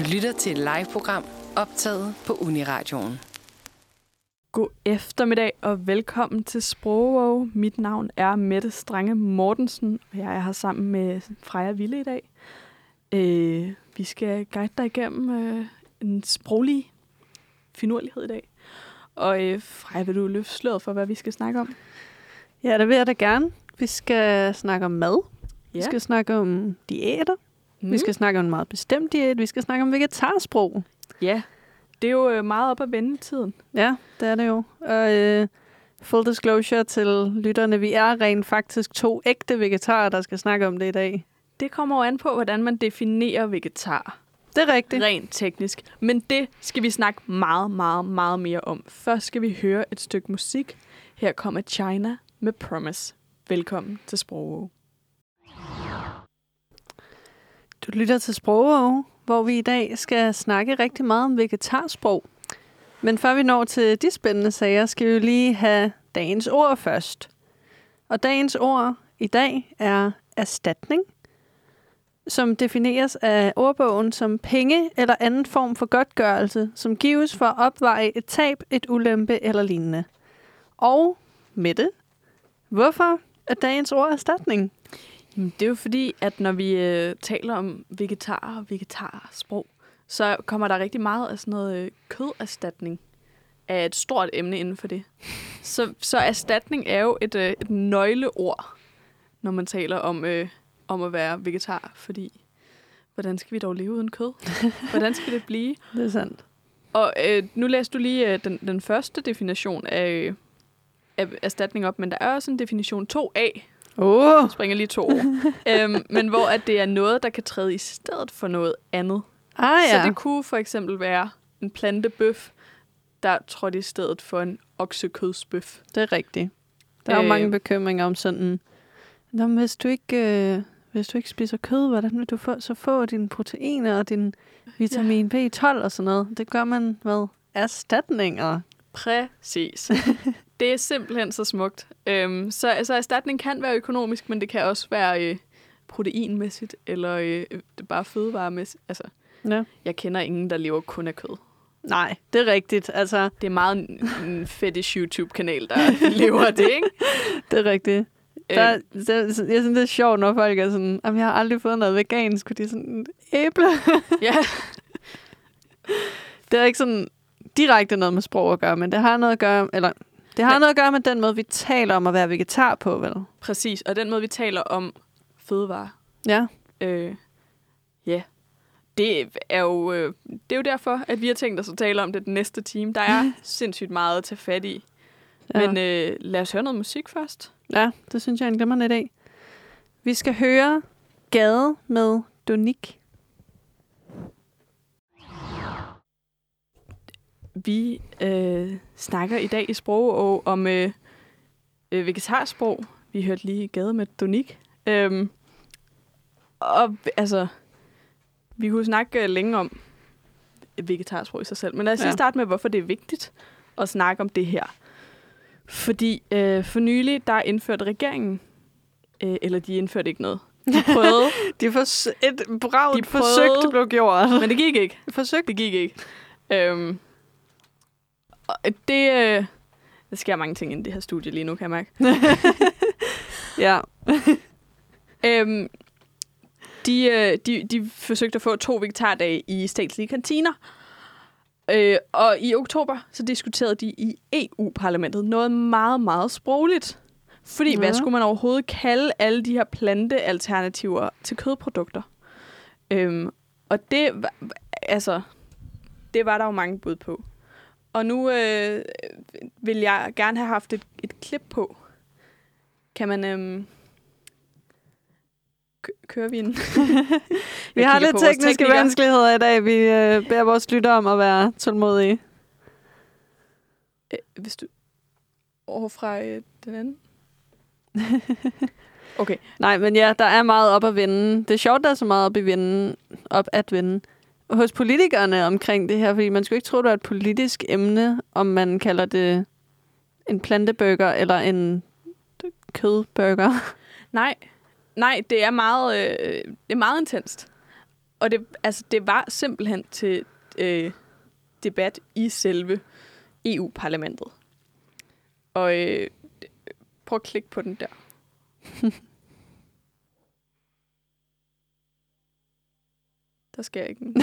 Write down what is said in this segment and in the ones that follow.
Du lytter til et live-program optaget på Uniradioen. God eftermiddag og velkommen til Sprogov. Mit navn er Mette Strange Mortensen, og jeg er her sammen med Freja Ville i dag. Øh, vi skal guide dig igennem øh, en sproglig finurlighed i dag. Og øh, Freja, vil du løfte sløret for, hvad vi skal snakke om? Ja, det vil jeg da gerne. Vi skal snakke om mad. Ja. Vi skal snakke om diæter. Mm. Vi skal snakke om en meget bestemt diæt. Vi skal snakke om vegetarsprog. Ja, det er jo øh, meget op at vende tiden. Ja, det er det jo. Og øh, full disclosure til lytterne, vi er rent faktisk to ægte vegetarer, der skal snakke om det i dag. Det kommer jo an på, hvordan man definerer vegetar. Det er rigtigt. Rent teknisk. Men det skal vi snakke meget, meget, meget mere om. Først skal vi høre et stykke musik. Her kommer China med Promise. Velkommen til Sprog. Du lytter til Sprog, hvor vi i dag skal snakke rigtig meget om vegetarsprog. Men før vi når til de spændende sager, skal vi jo lige have dagens ord først. Og dagens ord i dag er erstatning, som defineres af ordbogen som penge eller anden form for godtgørelse, som gives for at opveje et tab, et ulempe eller lignende. Og med det, hvorfor er dagens ord erstatning? Det er jo fordi, at når vi øh, taler om vegetar og vegetarsprog, så kommer der rigtig meget af sådan noget øh, køderstatning af et stort emne inden for det. Så, så erstatning er jo et, øh, et nøgleord, når man taler om, øh, om at være vegetar, fordi hvordan skal vi dog leve uden kød? Hvordan skal det blive? Det er sandt. Og øh, nu læste du lige øh, den, den første definition af, af erstatning op, men der er også en definition 2a, Oh. Springer lige to år. øhm, men hvor at det er noget, der kan træde i stedet for noget andet. Ah, ja. Så det kunne for eksempel være en plantebøf, der trådte i stedet for en oksekødsbøf. Det er rigtigt. Der er øh, jo mange bekymringer om sådan, Nå, hvis du ikke... Øh hvis du ikke spiser kød, hvordan vil du få, så få dine proteiner og din vitamin ja. B12 og sådan noget? Det gør man med erstatninger. Præcis. det er simpelthen så smukt. Øhm, så altså, erstatning kan være økonomisk, men det kan også være øh, proteinmæssigt, eller øh, det bare fødevaremæssigt. Altså, ja. Jeg kender ingen, der lever kun af kød. Nej, det er rigtigt. Altså, det er meget en, en fetish YouTube-kanal, der lever af det, ikke? det er rigtigt. Der, øh. det, jeg synes, det er sjovt, når folk er sådan, jeg har aldrig fået noget vegansk, fordi sådan, æble. ja. det er ikke sådan direkte noget med sprog at gøre, men det har noget at gøre, eller det har ja. noget at gøre med den måde, vi taler om at være vegetar på, vel? Præcis, og den måde, vi taler om fødevare. Ja. Øh, ja. Det er, jo, øh, det er jo derfor, at vi har tænkt os at tale om det den næste time. Der er sindssygt meget at tage fat i. Ja. Men øh, lad os høre noget musik først. Ja, det synes jeg er en glimrende dag. Vi skal høre Gade med Donik. Vi øh, snakker i dag i sprog og om øh, øh, vegetarsprog. Vi hørte lige Gade med Donik. Øhm, og altså, vi kunne snakke øh, længe om vegetarsprog i sig selv. Men lad os ja. starte med, hvorfor det er vigtigt at snakke om det her. Fordi øh, for nylig, der indførte regeringen, øh, eller de indførte ikke noget. De prøvede. de for, et bragt de forsøg, det blev gjort. Men det gik ikke. Forsøg. Det gik ikke. Øhm, og det, øh, der sker mange ting i det her studie lige nu, kan jeg mærke. ja. øhm, de, øh, de, de forsøgte at få to vegetardage i statslige kantiner. Øh, og i oktober, så diskuterede de i EU-parlamentet noget meget, meget sprogligt. Fordi, ja. hvad skulle man overhovedet kalde alle de her plantealternativer til kødprodukter? Øhm, og det, altså, det var der jo mange bud på. Og nu øh, vil jeg gerne have haft et, et klip på. Kan man... Øh, kører vi en... vi har lidt tekniske vanskeligheder i dag. Vi øh, beder vores lytter om at være tålmodige. Øh, hvis du... Over fra øh, den anden? okay. Nej, men ja, der er meget op at vende. Det er sjovt, der er så meget op, i vende, op at vende hos politikerne omkring det her, fordi man skulle ikke tro, det er et politisk emne, om man kalder det en planteburger eller en kødburger. Nej, nej, det er meget, øh, det er meget intenst. og det, altså, det var simpelthen til øh, debat i selve EU-parlamentet. Og øh, prøv at klikke på den der. der sker ikke.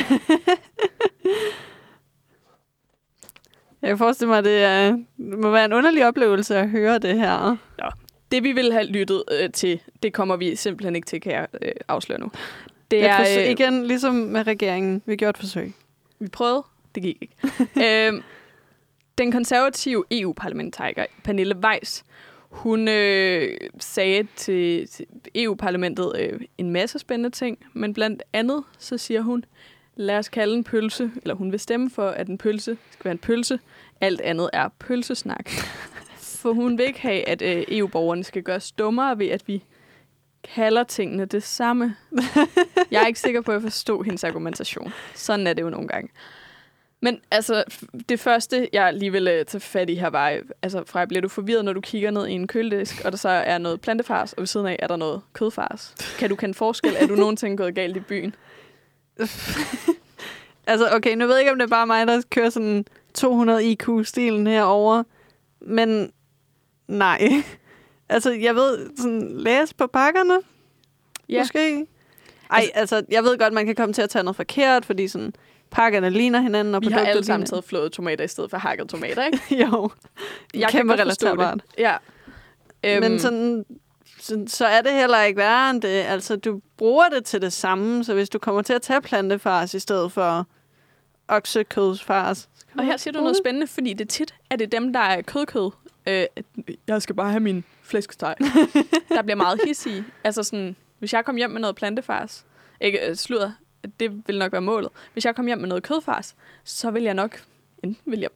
Jeg kan forestille mig, at det, er, det må være en underlig oplevelse at høre det her. Det, vi ville have lyttet øh, til, det kommer vi simpelthen ikke til, kan jeg øh, afsløre nu. Det er, er, forsøg, øh, igen, ligesom med regeringen. Vi gjorde et forsøg. Vi prøvede. Det gik ikke. øhm, den konservative EU-parlamentariker, Pernille Weiss, hun øh, sagde til, til EU-parlamentet øh, en masse spændende ting, men blandt andet så siger hun, lad os kalde en pølse, eller hun vil stemme for, at en pølse skal være en pølse. Alt andet er pølsesnak. For hun vil ikke have, at øh, EU-borgerne skal gøres dummere ved, at vi kalder tingene det samme. Jeg er ikke sikker på, at jeg forstod hendes argumentation. Sådan er det jo nogle gange. Men altså, det første, jeg lige ville øh, tage fat i her, var, altså, Freja, bliver du forvirret, når du kigger ned i en køledisk, og der så er noget plantefars, og ved siden af er der noget kødfars? Kan du kende forskel? Er du nogensinde gået galt i byen? Altså, okay, nu ved jeg ikke, om det er bare mig, der kører sådan 200 IQ-stilen herover, men nej. Altså, jeg ved, sådan, læs på pakkerne, Ja. måske. Ej, altså, altså, jeg ved godt, man kan komme til at tage noget forkert, fordi sådan, pakkerne ligner hinanden, og Vi har produkter alle sammen ligner- taget flåede tomater i stedet for hakket tomater, ikke? jo, Jeg Kæmpe kan godt forstå relaterbart. det. Ja. øhm. men sådan, så, så er det heller ikke værre end det. Altså, du bruger det til det samme, så hvis du kommer til at tage plantefars i stedet for oksekødsfars, så kan Og her siger du noget spændende, fordi det tit er det dem, der er kødkød. Øh, jeg skal bare have min flæskesteg. der bliver meget hissige. Altså sådan, hvis jeg kom hjem med noget plantefars, ikke øh, sludder, det vil nok være målet. Hvis jeg kom hjem med noget kødfars, så vil jeg nok, enten vil jeg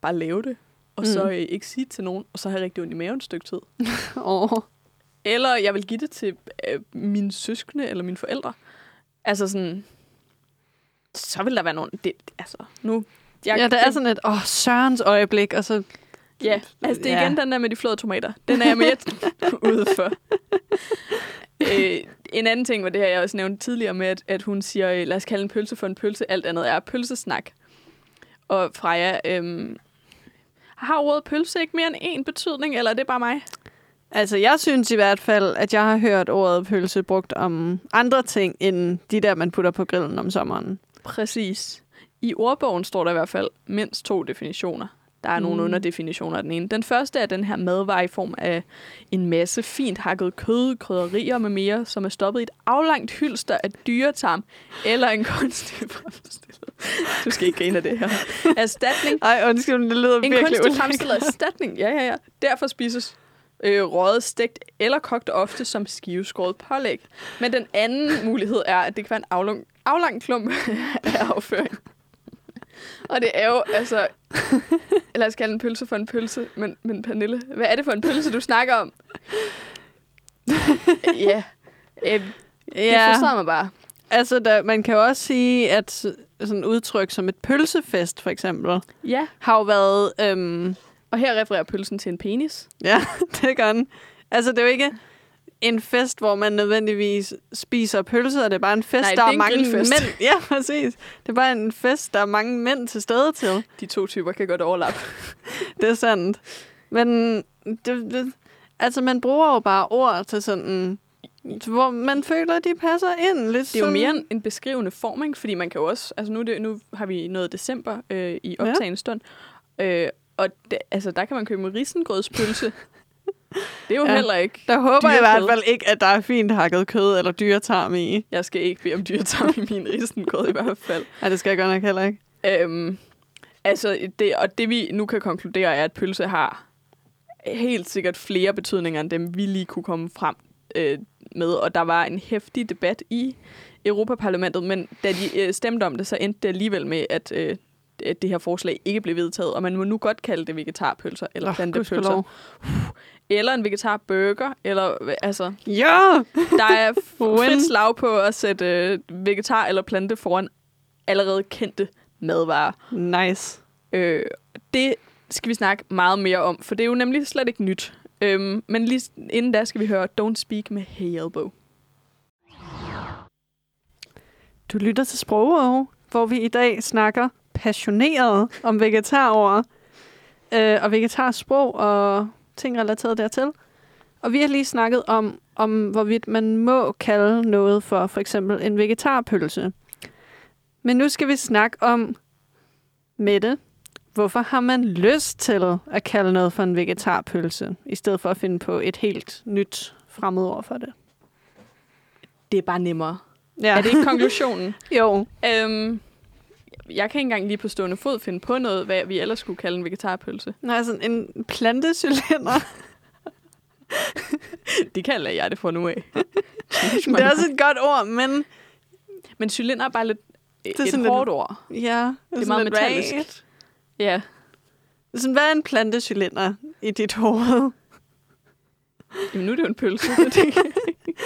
bare lave det, og så Mm. øh, ikke sige til nogen, og så have rigtig ondt i maven et stykke tid. Åh. Eller jeg vil give det til øh, mine søskende eller mine forældre. Altså sådan, så vil der være nogen... Det, altså, nu... Jeg, Ja, der er sådan et, åh, Sørens øjeblik, og så... Ja, altså det er Ja. igen den der med de flåede tomater. Den er jeg mere ude for. øh, en anden ting var det her, jeg også nævnte tidligere med, at, at hun siger, øh, lad os kalde en pølse for en pølse. Alt andet er pølsesnak. Og Freja, øhm, har ordet pølse ikke mere end én betydning, eller er det bare mig? Altså, jeg synes i hvert fald, at jeg har hørt ordet pølse brugt om andre ting, end de der, man putter på grillen om sommeren. Præcis. I ordbogen står der i hvert fald mindst to definitioner. Der er nogle Mm. underdefinitioner af den ene. Den første er den her madvare i form af en masse fint hakket kød, krydderier med mere, som er stoppet i et aflangt hylster af dyretarm eller en kunstig fremstillet. Du skal ikke grine af det her. Erstatning. Ej, undskyld, det lyder En virkelig kunstig ulækkert. fremstillet erstatning. Ja, ja, ja. Derfor spises øh, røget, stegt eller kogt ofte som skiveskåret pålæg. Men den anden mulighed er, at det kan være en aflang, aflang klump af afføring. Og det er jo, altså... Lad os kalde en pølse for en pølse. Men, men Pernille, hvad er det for en pølse, du snakker om? ja. Øh, det Ja, forstår mig bare. altså, der, man kan jo også sige, at sådan et udtryk som et pølsefest, for eksempel, Ja. har jo været... Øhm, Og her refererer pølsen til en penis. ja, det gør den. Altså, det er jo ikke en fest, hvor man nødvendigvis spiser pølser. Det er bare en fest, Nej, der er er mange grillfest. mænd. Ja, præcis. Det er bare en fest, der er mange mænd til stede til. De to typer kan godt overlappe. Det er sandt. Men det, det, altså, man bruger jo bare ord til sådan, hvor man føler, at de passer ind. Lidt Det er jo mere en, en beskrivende form, ikke? fordi man kan jo også, altså nu, det, nu har vi nået december øh, i Ja. optagende stund, øh, og det, altså, der kan man købe en risengrødspølse. det er jo Ja. ja. heller ikke. Der håber jeg i dyrekød. hvert fald ikke, at der er fint hakket kød eller dyretarm i. Jeg skal ikke bede om dyretarm i min risengrød i hvert fald. Nej, det skal jeg godt nok heller ikke. Øhm, altså, det, og det vi nu kan konkludere er, at pølse har helt sikkert flere betydninger end dem, vi lige kunne komme frem øh, med. Og der var en hæftig debat i Europaparlamentet, men da de øh, stemte om det, så endte det alligevel med, at, øh, at det her forslag ikke blev vedtaget. Og man må nu godt kalde det vegetarpølser eller oh, plantepølser. Eller en vegetarburger. Eller, altså, Ja! der er frit slag på at sætte øh, vegetar eller plante foran allerede kendte madvarer. Nice. Øh, det skal vi snakke meget mere om, for det er jo nemlig slet ikke nyt. Øhm, men lige inden da skal vi høre Don't Speak med Hey Elbow. Du lytter til Sprogov, hvor vi i dag snakker passioneret om vegetarord øh, og vegetarsprog og ting relateret dertil. Og vi har lige snakket om, om hvorvidt man må kalde noget for for eksempel en vegetarpølse. Men nu skal vi snakke om, Mette, hvorfor har man lyst til at kalde noget for en vegetarpølse, i stedet for at finde på et helt nyt fremmedord for det? Det er bare nemmere. Ja. Er det ikke konklusionen? jo. øhm, jeg kan ikke engang lige på stående fod finde på noget, hvad vi ellers skulle kalde en vegetarpølse. Nej, sådan en plantecylinder. Det kalder jeg det fra nu af. det er også et godt ord, men Men cylinder er bare lidt er det er et sådan lidt- hårdt ord. ja, det er, meget sådan lidt metallisk. vagt. Ja. Sådan, hvad er en plantecylinder i dit hoved? Jamen, nu er det jo en pølse. det,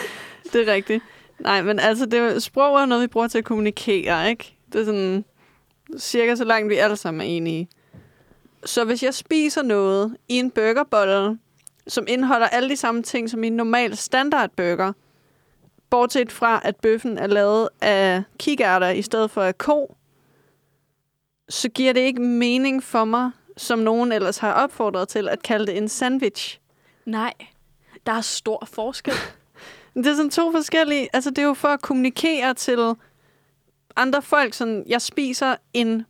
Det er rigtigt. Nej, men altså, det er, sprog er noget, vi bruger til at kommunikere, ikke? Det er sådan cirka så langt, vi alle sammen er enige. Så hvis jeg spiser noget i en burgerbolle, som indeholder alle de samme ting som i en normal standardburger, bortset fra, at bøffen er lavet af kikærter i stedet for af ko, så giver det ikke mening for mig, som nogen ellers har opfordret til, at kalde det en sandwich. nej, der er stor forskel. Det er sådan to forskellige... Altså, det er jo for at kommunikere til andre folk. Sådan, jeg spiser en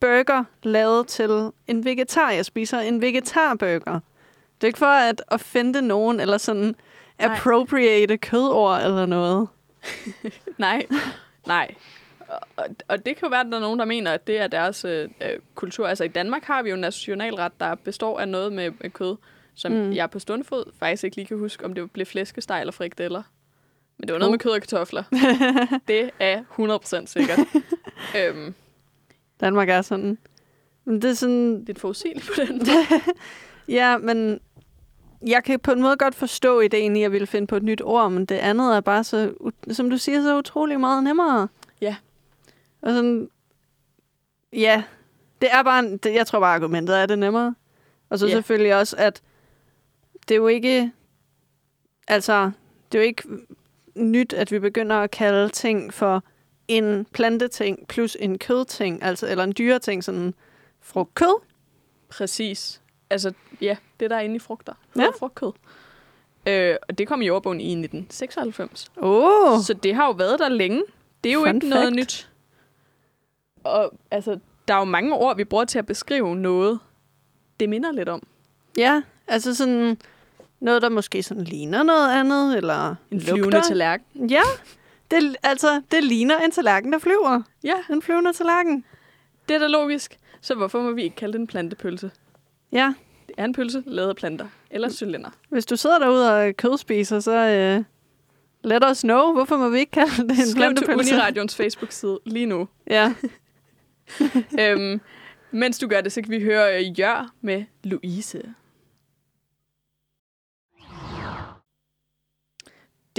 burger lavet til en vegetar. Jeg spiser en vegetarburger. Det er ikke for at offende nogen, eller sådan Nej. appropriate kødord eller noget. Nej, nej. Og, og det kan jo være, at der er nogen, der mener, at det er deres øh, øh, kultur. Altså i Danmark har vi jo en nationalret, der består af noget med, med kød, som Mm. jeg på stående fod faktisk ikke lige kan huske, om det blev flæskesteg eller frikadeller. Men det var noget Uh. med kød og kartofler. det er 100% sikkert. øhm, Danmark er sådan... Men det er sådan... det er et forudsigeligt på den. Ja, men jeg kan på en måde godt forstå ideen i, at jeg ville finde på et nyt ord, men det andet er bare så, som du siger, så utrolig meget nemmere. Ja. Og sådan, ja, det er bare, det, jeg tror bare, argumentet er det nemmere. Og så Ja. selvfølgelig også, at det er jo ikke, altså, det er jo ikke nyt, at vi begynder at kalde ting for en planteting plus en kødting, altså, eller en dyreting, sådan frugtkød. Præcis. Altså, ja, det der er inde i frugter. Ja. Frugtkød. Øh, og det kom i jordbogen i 1996. Åh! Oh. Så det har jo været der længe. Det er jo Fun ikke noget fact. nyt. Og altså, der er jo mange ord, vi bruger til at beskrive noget, det minder lidt om. Ja, altså sådan noget, der måske sådan ligner noget andet, eller En lugter. flyvende tallerken. Ja, det, altså, det ligner en tallerken, der flyver. Ja, En flyvende tallerken. det er da logisk. Så hvorfor må vi ikke kalde det en plantepølse? Ja, Det er en pølse lavet af planter. Eller cylinder. hvis du sidder derude og kødspiser, så uh, let us know. Hvorfor må vi ikke kalde det en Skriv til plantepølse? Uniradions Facebook-side lige nu. Ja. øhm, mens du gør det, så kan vi høre øh, Jør med Louise.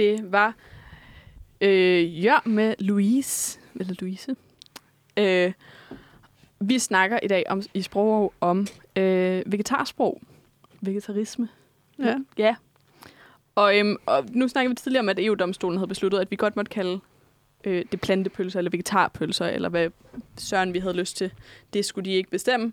Det var øh, Jør med Louise. Eller Louise. Øh, vi snakker i dag om, i sprog om øh, vegetarsprog. Vegetarisme. ja. Ja. Og, øhm, og nu snakker vi tidligere om, at EU-domstolen havde besluttet, at vi godt måtte kalde øh, det plantepølser eller vegetarpølser, eller hvad søren vi havde lyst til. Det skulle de ikke bestemme.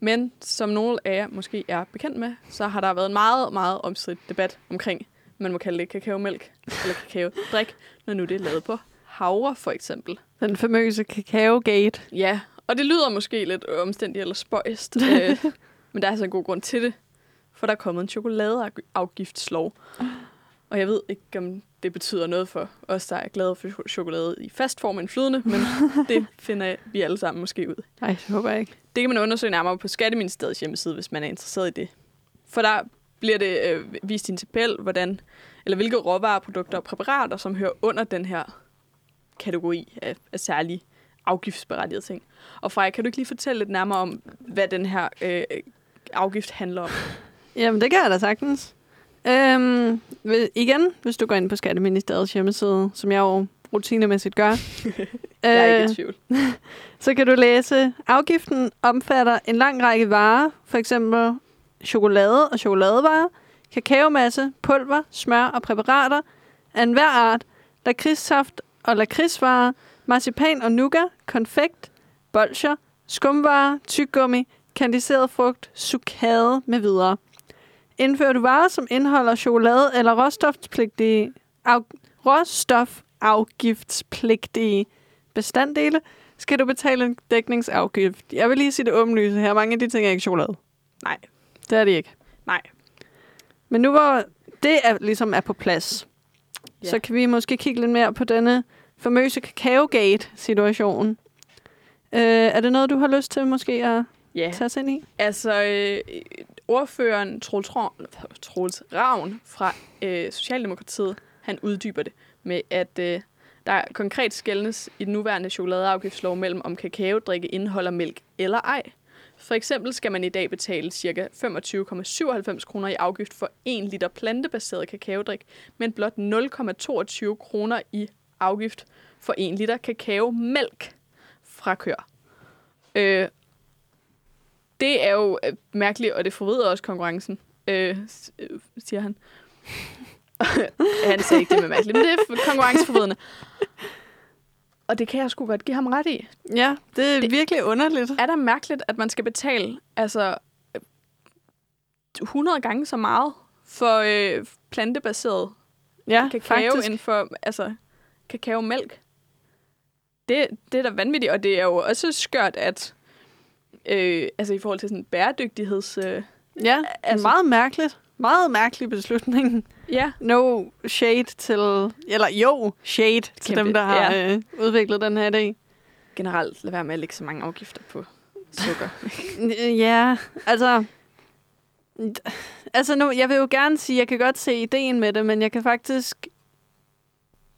Men som nogle af jer måske er bekendt med, så har der været en meget, meget omstridt debat omkring, man må kalde det kakaomælk eller kakaodrik, når nu det er lavet på havre for eksempel. Den famøse cacao-gate. Ja, og det lyder måske lidt omstændigt eller spøjst, øh, men der er altså en god grund til det, for der er kommet en chokoladeafgiftslov. Og jeg ved ikke, om det betyder noget for os, der er glade for chokolade i fast form end flydende, men det finder vi alle sammen måske ud. Nej, det håber jeg ikke. Det kan man undersøge nærmere på Skatteministeriets hjemmeside, hvis man er interesseret i det. For der bliver det øh, vist i en tabel, hvordan, eller hvilke råvareprodukter og præparater, som hører under den her kategori af, af særlige afgiftsberettigede ting. Og Freja, kan du ikke lige fortælle lidt nærmere om, hvad den her øh, afgift handler om? Jamen, det kan jeg da sagtens. Øhm, igen, hvis du går ind på Skatteministeriets hjemmeside, som jeg jo rutinemæssigt gør, Jeg er ikke øh, i tvivl. så kan du læse, afgiften omfatter en lang række varer, for eksempel chokolade og chokoladevarer, kakaomasse, pulver, smør og præparater af enhver art, lakridssaft og lakridsvarer, marcipan og nougat, konfekt, bolcher, skumvarer, tyggegummi, kandiseret frugt, sukade med videre. Indfører du varer, som indeholder chokolade eller råstofpligtige, af, råstofafgiftspligtige bestanddele, skal du betale en dækningsafgift. Jeg vil lige sige det åbenlyse her. Mange af de ting er ikke chokolade. Nej. Det er de ikke. Nej. Men nu hvor det er, ligesom er på plads, Ja. så kan vi måske kigge lidt mere på denne famøse kakaogate-situation. Øh, er det noget, du har lyst til måske at Ja, tage os ind i? altså øh, ordføreren Troels, Ravn, Troels Ravn fra øh, Socialdemokratiet, han uddyber det med, at øh, der konkret skældnes i den nuværende chokoladeafgiftslov mellem, om kakaodrikke indeholder mælk eller ej. For eksempel skal man i dag betale ca. 25,97 kroner i afgift for 1 liter plantebaseret kakaodrik, men blot 0,22 kroner i afgift for 1 liter kakaomælk fra køer. Øh, det er jo øh, mærkeligt, og det forvrider også konkurrencen, øh, øh siger han. han sagde ikke det med mærkeligt, men det er konkurrenceforvidende. Og det kan jeg sgu godt give ham ret i. Ja, det er Det- det... virkelig underligt. Er der mærkeligt, at man skal betale altså øh, 100 gange så meget for øh, plantebaseret Ja, kakao faktisk. end for altså, kakaomælk? Det, det er da vanvittigt, og det er jo også skørt, at øh, altså i forhold til sådan bæredygtigheds... Øh, Ja, altså- meget mærkeligt. Meget mærkelig beslutning. ja, No shade til... Eller jo, shade til Kæmpe, dem, der har ja. øh, udviklet den her idé. generelt lad være med at lægge så mange afgifter på sukker. Ja, altså... Altså nu, jeg vil jo gerne sige, jeg kan godt se ideen med det, men jeg kan faktisk...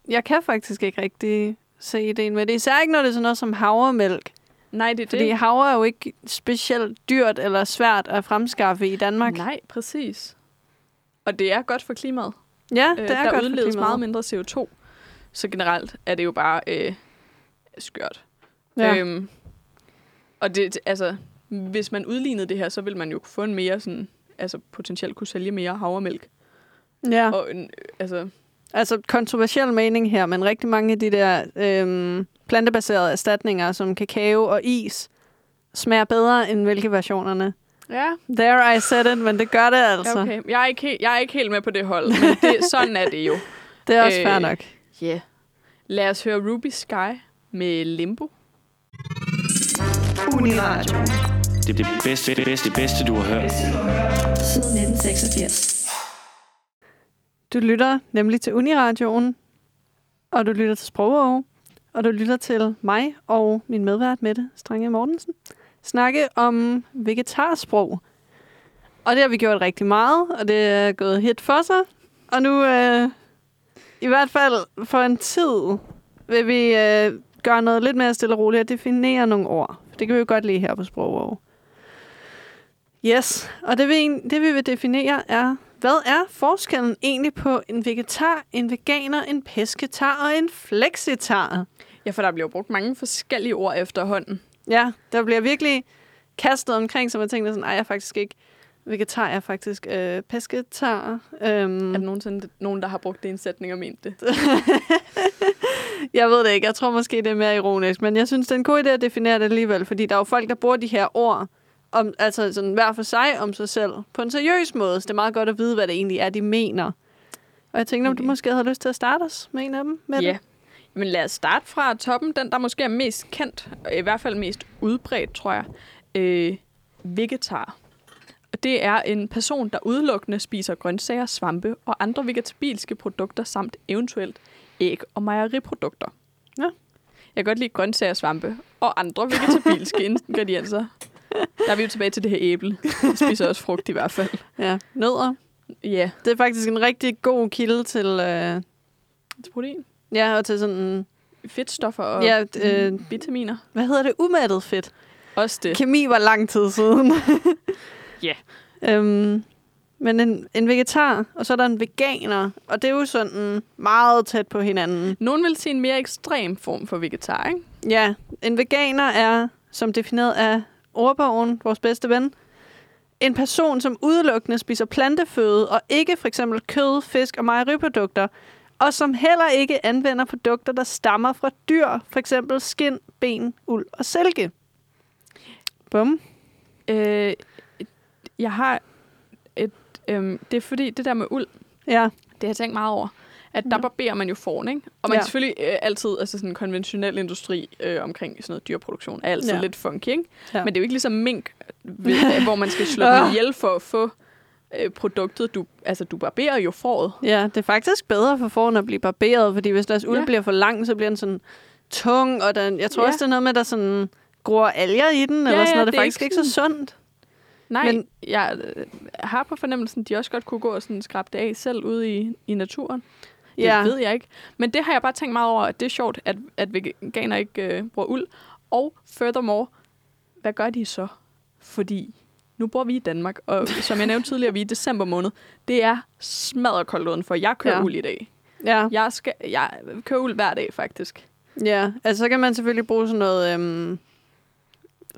Jeg kan faktisk ikke rigtig se ideen med det. Især ikke, når det er sådan noget som havremælk. Nej, det er Fordi det. havre er jo ikke specielt dyrt eller svært at fremskaffe i Danmark. Nej, præcis. Og det er godt for klimaet. Ja, Øh, det er der godt udledes for klimaet. meget mindre CO2. Så generelt er det jo bare øh, skørt. Ja. Øhm, og det, altså, hvis man udlignede det her, så vil man jo få en mere sådan, altså potentielt kunne sælge mere havremælk. ja. Og en, øh, altså, Altså kontroversiel mening her, men rigtig mange af de der øhm, plantebaserede erstatninger, som kakao og is, smager bedre end mælkeversionerne. Ja, There I said it, men det gør det altså. okay. Jeg er, ikke helt, jeg er ikke helt med på det hold, men det, sådan er det jo. Det er også Øh, fair nok. Ja. Yeah. Lad os høre Ruby Sky med Limbo. Uniradio. Det er det bedste, bedste, bedste, du har hørt. Siden 1986. Du lytter nemlig til Uniradioen, og du lytter til Sprogov, og du lytter til mig og min medvært Mette Strange Mortensen snakke om vegetarsprog. Og det har vi gjort rigtig meget, og det er gået hit for sig. Og nu, øh, i hvert fald for en tid, vil vi øh, gøre noget lidt mere stille og roligt og definere nogle ord. Det kan vi jo godt lide her på Sprogvåg. Yes, og det vi, det vi vil definere er, hvad er forskellen egentlig på en vegetar, en veganer, en pesketar og en flexitar? Ja, for der bliver brugt mange forskellige ord efterhånden. Ja, der bliver virkelig kastet omkring, så man tænker sådan, ej, jeg er faktisk ikke vegetar, jeg er faktisk øh, pesketar. Øhm, Er der nogensinde nogen, der har brugt det i en sætning og ment det? jeg ved det ikke, jeg tror måske, det er mere ironisk, men jeg synes, det er en god idé at definere det alligevel, fordi der er jo folk, der bruger de her ord, om, altså sådan hver for sig om sig selv, på en seriøs måde, så det er meget godt at vide, hvad det egentlig er, de mener. Og jeg tænkte, om du Okay. måske havde lyst til at starte os med en af dem? Med Ja. Men lad os starte fra toppen. Den, der måske er mest kendt, og i hvert fald mest udbredt, tror jeg. Øh, vegetar. Og det er en person, der udelukkende spiser grøntsager, svampe og andre vegetabilske produkter, samt eventuelt æg og mejeriprodukter. Ja. Jeg kan godt lide grøntsager, svampe og andre vegetabilske ingredienser. Der er vi jo tilbage til det her æble. Jeg spiser også frugt i hvert fald. Ja, nødder. Ja, Det er faktisk en rigtig god kilde til, øh, til protein. Ja, og til sådan, Fedtstoffer og Ja, øh, vitaminer. hvad hedder det, umættet fedt. Også det. Kemi var lang tid siden. Ja. øhm, men en, en vegetar, og så er der en veganer, og det er jo sådan meget tæt på hinanden. Nogen vil sige en mere ekstrem form for vegetar, ikke? Ja, en veganer er, som defineret af ordbogen, vores bedste ven, en person, som udelukkende spiser planteføde og ikke for eksempel kød, fisk og mejeriprodukter, og som heller ikke anvender produkter, der stammer fra dyr, for eksempel skin, ben, uld og silke. Bum. Øh, jeg har et... Øh, det er fordi, det der med uld, Ja, det har jeg tænkt meget over. At der barberer man jo foran, ikke? Og man Ja. kan selvfølgelig øh, altid, altså sådan en konventionel industri øh, omkring sådan noget dyreproduktion, er altid Ja. lidt funky, ikke? Ja. Men det er jo ikke ligesom mink, ved, hvor man skal slå dem ihjel for at få øh, produktet. Du, altså, du barberer jo fåret. ja, det er faktisk bedre for foran at blive barberet, fordi hvis deres uld Ja. bliver for lang, så bliver den sådan tung, og den, jeg tror Ja. også, det er noget med, at der sådan gror alger i den, eller sådan ja, noget. Det det er faktisk ikke ikke så sundt. Nej, Men- Men, jeg øh, har på fornemmelsen, at de også godt kunne gå og sådan skrabe det af selv ude i, i naturen. Det Ja. ved jeg ikke. Men det har jeg bare tænkt meget over, at det er sjovt, at, at veganer ikke øh, bruger uld. Og furthermore, hvad gør de så? Fordi nu bor vi i Danmark, og som jeg nævnte tidligere, vi er i december måned. Det er smadret koldt udenfor. Jeg kører Ja. uld i dag. Ja. Jeg, skal, jeg kører uld hver dag, faktisk. Ja, altså så kan man selvfølgelig bruge sådan noget, øhm,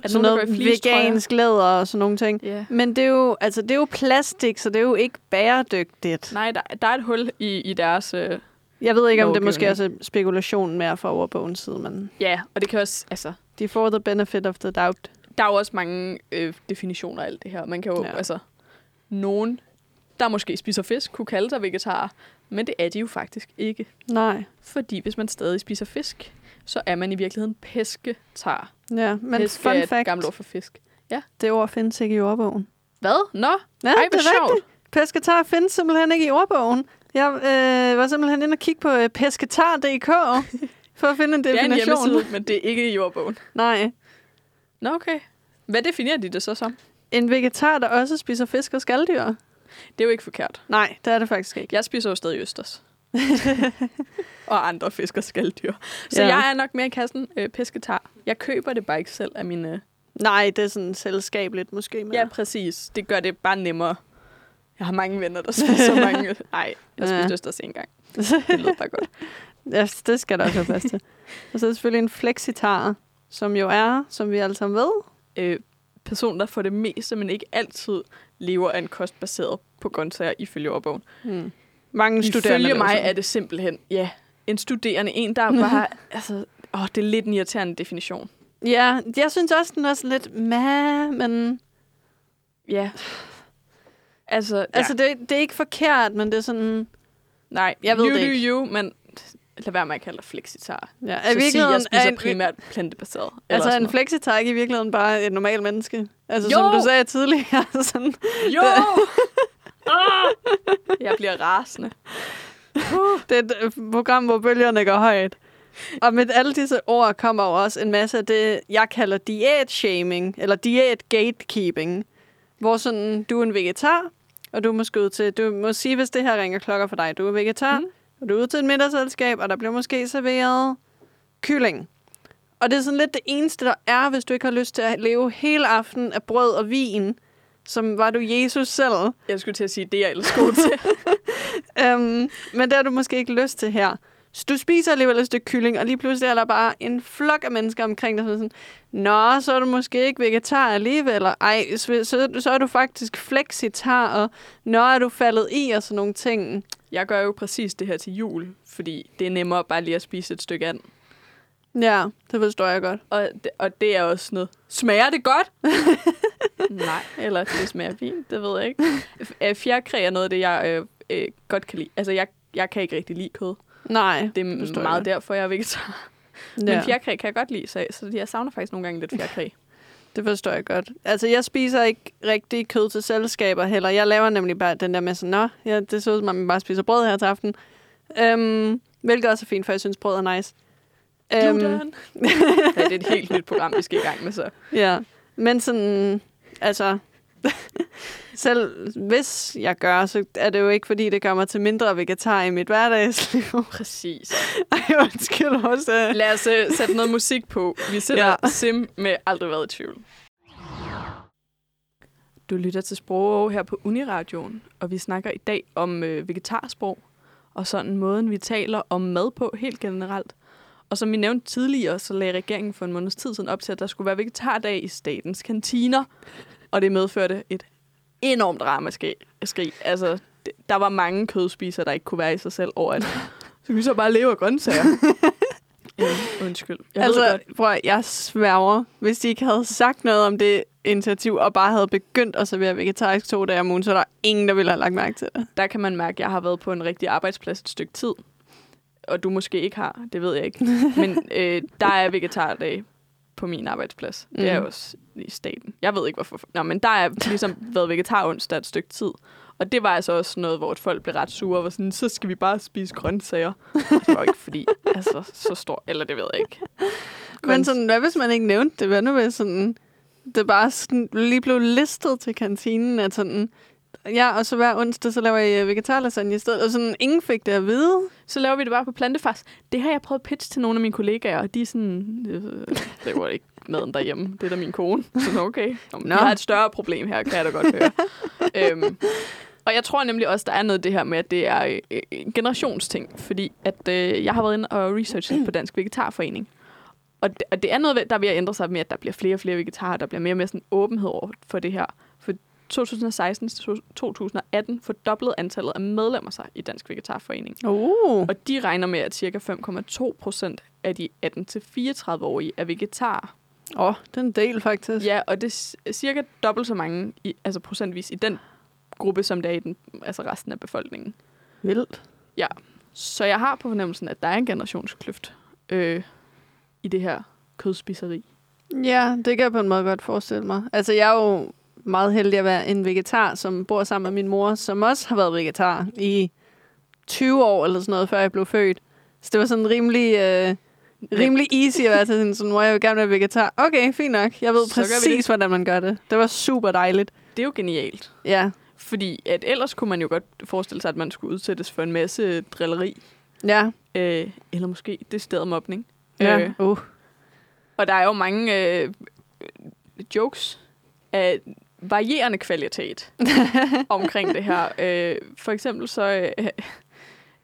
Er sådan noget fleecetrøjer? vegansk læder og sådan nogle ting. Ja. Men det er, jo, altså, det er jo plastik, så det er jo ikke bæredygtigt. Nej, der, der er et hul i, i deres... Øh, Jeg ved ikke, om det måske også er spekulation mere fra overbogens side, men ja, og det kan også... Altså, de får the benefit of the doubt. Der er jo også mange øh, definitioner af alt det her. Man kan jo, Ja. ja. altså, nogen, der måske spiser fisk, kunne kalde sig vegetarer, men det er de jo faktisk ikke. Nej. Fordi hvis man stadig spiser fisk, så er man i virkeligheden pesketar. Ja, men Peske fun er et fact, gammelt ord for fisk. det ord findes ikke i ordbogen. Hvad? Nå, Ja, Ej, det er sjovt. rigtigt. Pesketar findes simpelthen ikke i ordbogen. Jeg øh, var simpelthen inde og kigge på øh, pesketar.dk for at finde en det er en definition. hjemmeside, men det er ikke i jordbogen. Nej. Nå, okay. Hvad definerer de det så som? En vegetar, der også spiser fisk og skalddyr. Det er jo ikke forkert. Nej, det er det faktisk ikke. Jeg spiser jo stadig østers. og andre fisk og skalddyr. Så Ja. ja. jeg er nok mere i kassen øh, pesketar. Jeg køber det bare ikke selv af mine... Nej, det er sådan selskabeligt måske. Men Ja, præcis. Det gør det bare nemmere. Jeg har mange venner, der spiser mange... Nej, jeg Ja. spiste østers en gang. Det lyder bare godt. ja, det skal der også være plads til. Og så er der selvfølgelig en flexitar, som jo er, som vi alle sammen ved, Øh, person, der for det meste, men ikke altid lever af en kost baseret på grøntsager ifølge ordbogen. hmm. mange studerende. Ifølge mig er det simpelthen, ja, en studerende. En, der bare... altså, åh, det er lidt en irriterende definition. Ja, jeg synes også, den er sådan lidt meh, men... Ja. Altså, ja. Altså, det, det er ikke forkert, men det er sådan... nej, jeg ved you det do ikke. you, men lad være med at kalde dig flexitar. Ja, er Så sig, jeg spiser er en, primært plantebaseret. Altså, en flexitar ikke i virkeligheden bare et normalt menneske? Altså, Jo! som du sagde tidligere. sådan, Jo! Ah! jeg bliver rasende. det er et øh, program, hvor bølgerne går højt. Og med alle disse ord kommer jo også en masse af det, jeg kalder diæt-shaming, eller diæt-gatekeeping. Hvor sådan, du er en vegetar, og du må ud til, du må sige, hvis det her ringer klokker for dig. Du er vegetar, mm. Og du er ude til et middagsselskab, og der bliver måske serveret kylling. Og det er sådan lidt det eneste, der er, hvis du ikke har lyst til at leve hele aftenen af brød og vin, som var du Jesus selv. Jeg skulle til at sige, det er jeg ellers god til. Um, men det har du måske ikke lyst til her. Så du spiser alligevel et stykke kylling, og lige pludselig er der bare en flok af mennesker omkring dig, som sådan, Nå, så er du måske ikke vegetar alligevel, eller ej, så, så, så er du faktisk flexitar, og nå, er du faldet i, og sådan nogle ting. Jeg gør jo præcis det her til jul, fordi det er nemmere bare lige at spise et stykke and. Ja, det forstår jeg godt. Og det, og det er også noget. Smager det godt? Nej, eller det smager fint, det ved jeg ikke. Øh, Fjerkræ er noget af det, jeg øh, øh, godt kan lide. Altså, jeg, jeg kan ikke rigtig lide kød. Nej, Det er jeg meget godt. derfor, jeg er vegetar. Ja. Men fjerkræ kan jeg godt lide, så, så jeg savner faktisk nogle gange lidt fjerkræ. Det forstår jeg godt. Altså, jeg spiser ikke rigtig kød til selskaber heller. Jeg laver nemlig bare den der med sådan, nå, ja, det så ud som om, man bare spiser brød her til aften. Øhm, hvilket også er fint, for jeg synes, brød er nice. Øhm, ja, det er et helt nyt program, vi skal i gang med så. Ja, men sådan, altså, selv hvis jeg gør, så er det jo ikke, fordi det gør mig til mindre vegetar i mit hverdagsliv. Præcis. Ej, undskyld også. Lad os uh, sætte noget musik på. Vi sætter Ja. Sim med Aldrig været i tvivl. Du lytter til Sprog her på Uniradioen, og vi snakker i dag om øh, vegetarsprog, og sådan måden, vi taler om mad på helt generelt. Og som vi nævnte tidligere, så lagde regeringen for en måneds tid siden op til, at der skulle være vegetardag i statens kantiner, og det medførte et enormt ramaskrig. skrig. Altså, der var mange kødspisere, der ikke kunne være i sig selv over, Så kan vi så bare leve af grøntsager. ja, undskyld. Jeg altså, prøv jeg sværger, hvis de ikke havde sagt noget om det initiativ, og bare havde begyndt at servere vegetarisk to dage om ugen, så er der ingen, der ville have lagt mærke til det. Der kan man mærke, at jeg har været på en rigtig arbejdsplads et stykke tid. Og du måske ikke har, det ved jeg ikke. Men øh, der er vegetardag på min arbejdsplads. Det er Mm. også i staten. Jeg ved ikke, hvorfor. Nå, men der er ligesom været vegetar onsdag et stykke tid. Og det var altså også noget, hvor folk blev ret sure og sådan, så skal vi bare spise grøntsager. Det var ikke fordi, altså så stor, eller det ved jeg ikke. Men sådan, hvad hvis man ikke nævnte det? Hvad nu hvis sådan, det bare sådan, lige blev listet til kantinen, at sådan, ja, og så hver onsdag, så laver jeg vegetarlasagne i stedet, og sådan, ingen fik det at vide. Så laver vi det bare på plantefars. Det har jeg prøvet at pitche til nogle af mine kollegaer, og de er sådan, øh, det var ikke maden derhjemme. Det er da min kone. Så okay. Nå, no. har et større problem her, kan jeg da godt høre. øhm, og jeg tror nemlig også, der er noget det her med, at det er øh, en generationsting. Fordi at øh, jeg har været inde og researchet på Dansk Vegetarforening. Og det, og det er noget, der er at ændre sig med, at der bliver flere og flere vegetarer. Der bliver mere og mere sådan åbenhed over for det her. For 2016 til 2018 fordoblede antallet af medlemmer sig i Dansk Vegetarforening. Uh. Og de regner med, at ca. 5,2 procent af de 18-34-årige er vegetarer. Åh, oh, det er en del faktisk. Ja, og det er cirka dobbelt så mange, i, altså procentvis, i den gruppe, som der er i den, altså resten af befolkningen. Vildt. Så jeg har på fornemmelsen, at der er en generationskløft øh, i det her kødspiseri. Ja, det kan jeg på en måde godt forestille mig. Altså, jeg er jo meget heldig at være en vegetar, som bor sammen med min mor, som også har været vegetar i 20 år eller sådan noget, før jeg blev født. Så det var sådan rimelig, øh, rimelig easy at være til sådan, sådan, hvor jeg vil gerne være vegetar. Okay, fint nok. Jeg ved Så præcis, hvordan man gør det. Det var super dejligt. Det er jo genialt. Ja, Fordi at ellers kunne man jo godt forestille sig, at man skulle udsættes for en masse drilleri. ja, Øh, eller måske det sted mobning. ja. Øh, Uh. Og der er jo mange øh, jokes af varierende kvalitet omkring det her. Øh, for eksempel så øh,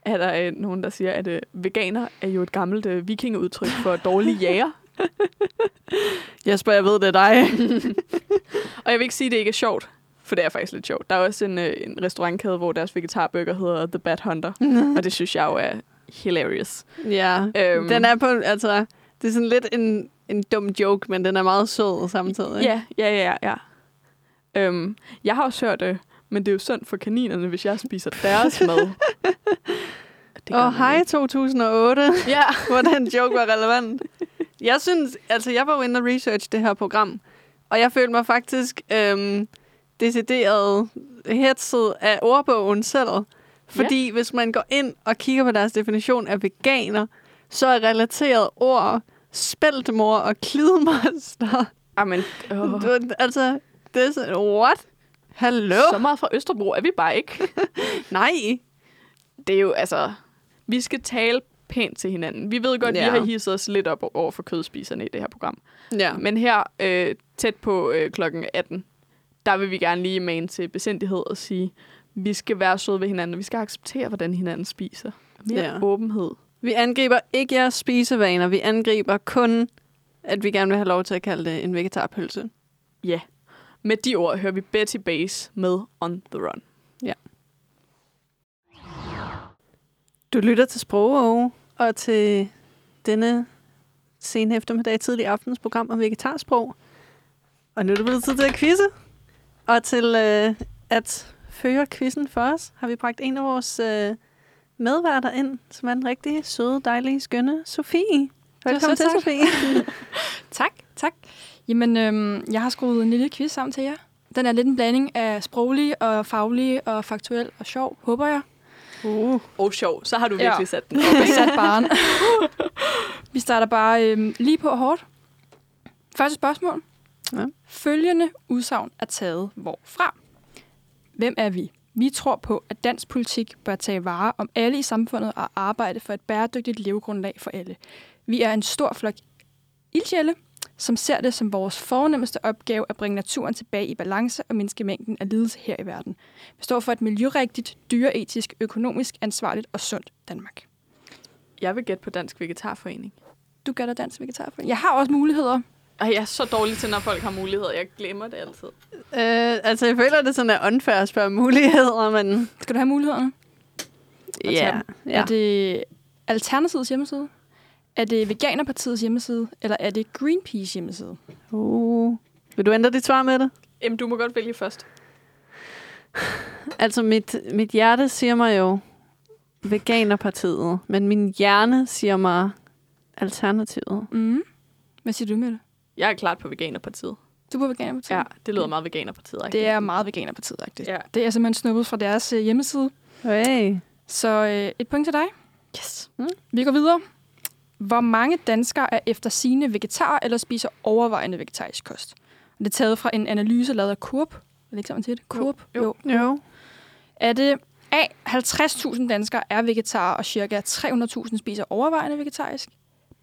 er der øh, nogen, der siger, at øh, veganer er jo et gammelt øh, vikingeudtryk for dårlige jæger. Jesper, jeg ved, det er dig. Og jeg vil ikke sige, at det ikke er sjovt, for det er faktisk lidt sjovt. Der er også en, øh, en restaurantkæde, hvor deres vegetarburger hedder The Bad Hunter, og det synes jeg jo er hilarious. ja, Øhm. den er på, altså, det er sådan lidt en, en dum joke, men den er meget sød samtidig. Ja, ja, ja, ja. Øhm, jeg har også hørt det, men det er jo synd for kaninerne, hvis jeg spiser deres mad. Åh, man hej ikke. 2008. Ja. hvor den joke var relevant. Jeg synes, altså jeg var jo inde og research det her program, og jeg følte mig faktisk øhm, decideret hetset af ordbogen selv. Fordi ja. hvis man går ind og kigger på deres definition af veganer, så er relateret ord spæltemor og klidmoster. Amen, oh. Du, altså, det er sådan, what? Hallo? Så meget fra Østerbro er vi bare ikke. Nej. Det er jo, altså... Vi skal tale pænt til hinanden. Vi ved godt. Ja. vi har hisset os lidt op over for kødspiserne i det her program. Ja. Men her, øh, tæt på øh, klokken 18, der vil vi gerne lige mane til besindighed og sige, vi skal være søde ved hinanden, og vi skal acceptere, hvordan hinanden spiser. Mere Ja. åbenhed. Vi angriber ikke jeres spisevaner. Vi angriber kun, at vi gerne vil have lov til at kalde det en vegetarpølse. Ja. Med de ord hører vi Betty Bass med On The Run. Du lytter til Sprog og til denne sen eftermiddag, tidlig aftens program om vegetarsprog. Og nu er det blevet tid til at quizze. Og til øh, at føre quizzen for os, har vi bragt en af vores øh, medværter ind, som er den rigtig søde, dejlige, skønne Sofie. Velkommen til, tak. Sofie. Tak, tak. Jamen, øhm, jeg har skruet en lille quiz sammen til jer. Den er lidt en blanding af sproglig og faglig og faktuel og sjov, håber jeg. Uh. Oh, sjov. Så har du Ja. virkelig sat den. Okay. Sat barn. Vi starter bare øhm, lige på hårdt. Første spørgsmål. Ja. Følgende udsagn er taget hvorfra? Hvem er vi? Vi tror på, at dansk politik bør tage vare om alle i samfundet og arbejde for et bæredygtigt levegrundlag for alle. Vi er en stor flok ildsjæle, som ser det som vores fornemmeste opgave at bringe naturen tilbage i balance og mindske mængden af lidelse her i verden. Vi står for et miljørigtigt, dyreetisk, økonomisk ansvarligt og sundt Danmark. Jeg vil gætte på Dansk Vegetarforening. Du gør dansk vegetarforening. Jeg har også muligheder. Ej, jeg er så dårlig til, når folk har muligheder. Jeg glemmer det altid. Øh, altså, jeg føler, det sådan er unfair at spørge muligheder, men Skal du have mulighederne? ja. Ja. Er det Alternativets hjemmeside? Er det Veganerpartiets hjemmeside? Eller er det Greenpeace hjemmeside? Uh. Vil du ændre dit svar med det? Jamen, du må godt vælge først. Altså, mit, mit hjerte siger mig jo Veganerpartiet, men min hjerne siger mig Alternativet. Mm. Hvad siger du med det? Jeg er klart på Veganerpartiet. Du er på Veganerpartiet? Ja, det lyder meget Veganerpartiet. Det er meget Veganerpartiet-agtigt. Ja. Det er simpelthen snuppet fra deres øh, hjemmeside. Hey. Så øh, et point til dig. Yes. Mm. Vi går videre. Hvor mange danskere er efter sine vegetarer eller spiser overvejende vegetarisk kost? Det er taget fra en analyse lavet af Coop. Er det ikke sådan, det? Coop? Jo. Jo. Er det A. 50.000 danskere er vegetarer, og ca. 300.000 spiser overvejende vegetarisk?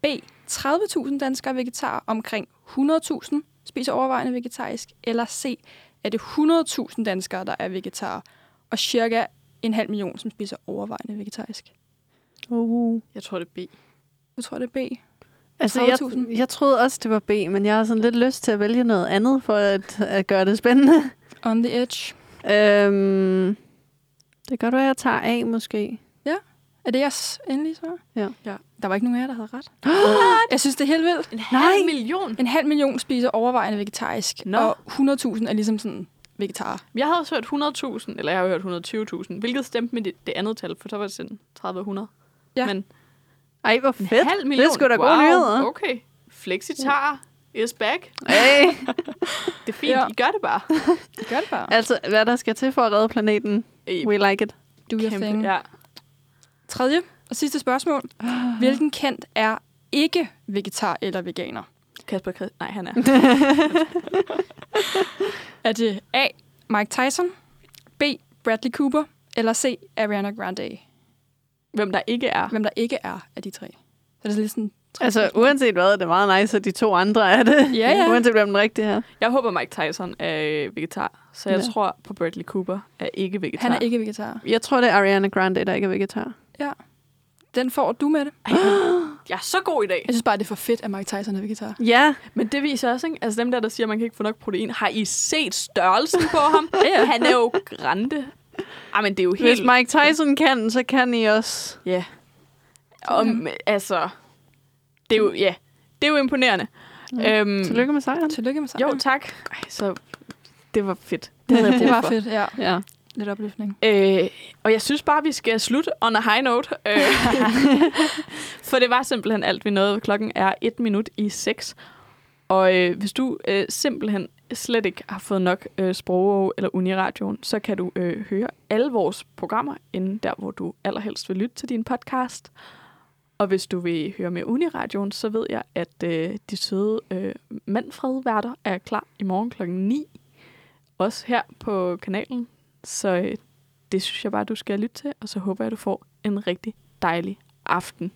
B. 30.000 danskere er vegetarer, omkring 100.000 spiser overvejende vegetarisk? Eller C. Er det 100.000 danskere, der er vegetarer, og cirka en halv million, som spiser overvejende vegetarisk? Uh. Jeg tror, det er B. Jeg tror, det er B. Altså, jeg, 30.000. jeg troede også, det var B, men jeg har sådan lidt lyst til at vælge noget andet, for at, at gøre det spændende. On the edge. Øhm, det kan godt være, at jeg tager A måske. Er det jeres endelige svar? Ja. Ja. Der var ikke nogen af jer, der havde ret. jeg synes, det er helt vildt. En Nej. halv million? En halv million spiser overvejende vegetarisk, Nå. og 100.000 er ligesom sådan vegetarer. Jeg havde også hørt 100.000, eller jeg har hørt 120.000, hvilket stemte med det, det andet tal, for så var det sådan 30 Ja. Men Ej, hvor en fedt. halv million? Det er sgu da wow. gode nyheder. Okay. Flexitar is back. Hey. Det er fint, Ja. I gør det bare. Gør det bare. altså, hvad der skal til for at redde planeten. I We like it. Do your kæmpe, thing. Ja. Tredje og sidste spørgsmål. Hvilken kendt er ikke vegetar eller veganer? Kasper Christ... Nej, han er. Er det A. Mike Tyson, B. Bradley Cooper, eller C. Ariana Grande? Hvem der ikke er. Hvem der ikke er af de tre. Så det er lidt sådan... tre Altså, spørgsmål. uanset hvad, er det meget nice, at de to andre er det. Ja, ja. Uanset hvem den rigtige er. Jeg håber, Mike Tyson er vegetar, så jeg Ja. tror på Bradley Cooper er ikke vegetar. Han er ikke vegetar. Jeg tror, det er Ariana Grande, der ikke er vegetar. Den får du med det. Jeg er så god i dag. Jeg synes bare, det er for fedt, at Mike Tyson er vegetar. Ja, Men det viser også, ikke? Altså dem der, der siger, at man kan ikke få nok protein. Har I set størrelsen på ham? Ja. Han er jo grande. Ej, men det er jo hvis helt... Mike Tyson kan, så kan I også. Ja. Om, altså... Det er jo, ja, det er jo imponerende. Ja. Øhm, Tillykke med sejren. Tillykke med sejren. Jo, tak. Ej, så det var fedt. Det, havde jeg Det var for. fedt, ja. Ja. Lidt opløftning. Øh, og jeg synes bare, vi skal slutte on a high note. Øh, for det var simpelthen alt, vi nåede. Klokken er et minut i seks. Og øh, hvis du øh, simpelthen slet ikke har fået nok øh, sprog eller Uniradioen, så kan du øh, høre alle vores programmer inden der, hvor du allerhelst vil lytte til din podcast. Og hvis du vil høre med Uniradioen, så ved jeg, at øh, de søde øh, Manfred-værter er klar i morgen klokken 9. Også her på kanalen. Så øh, det synes jeg bare, du skal lytte til, og så håber jeg, du får en rigtig dejlig aften.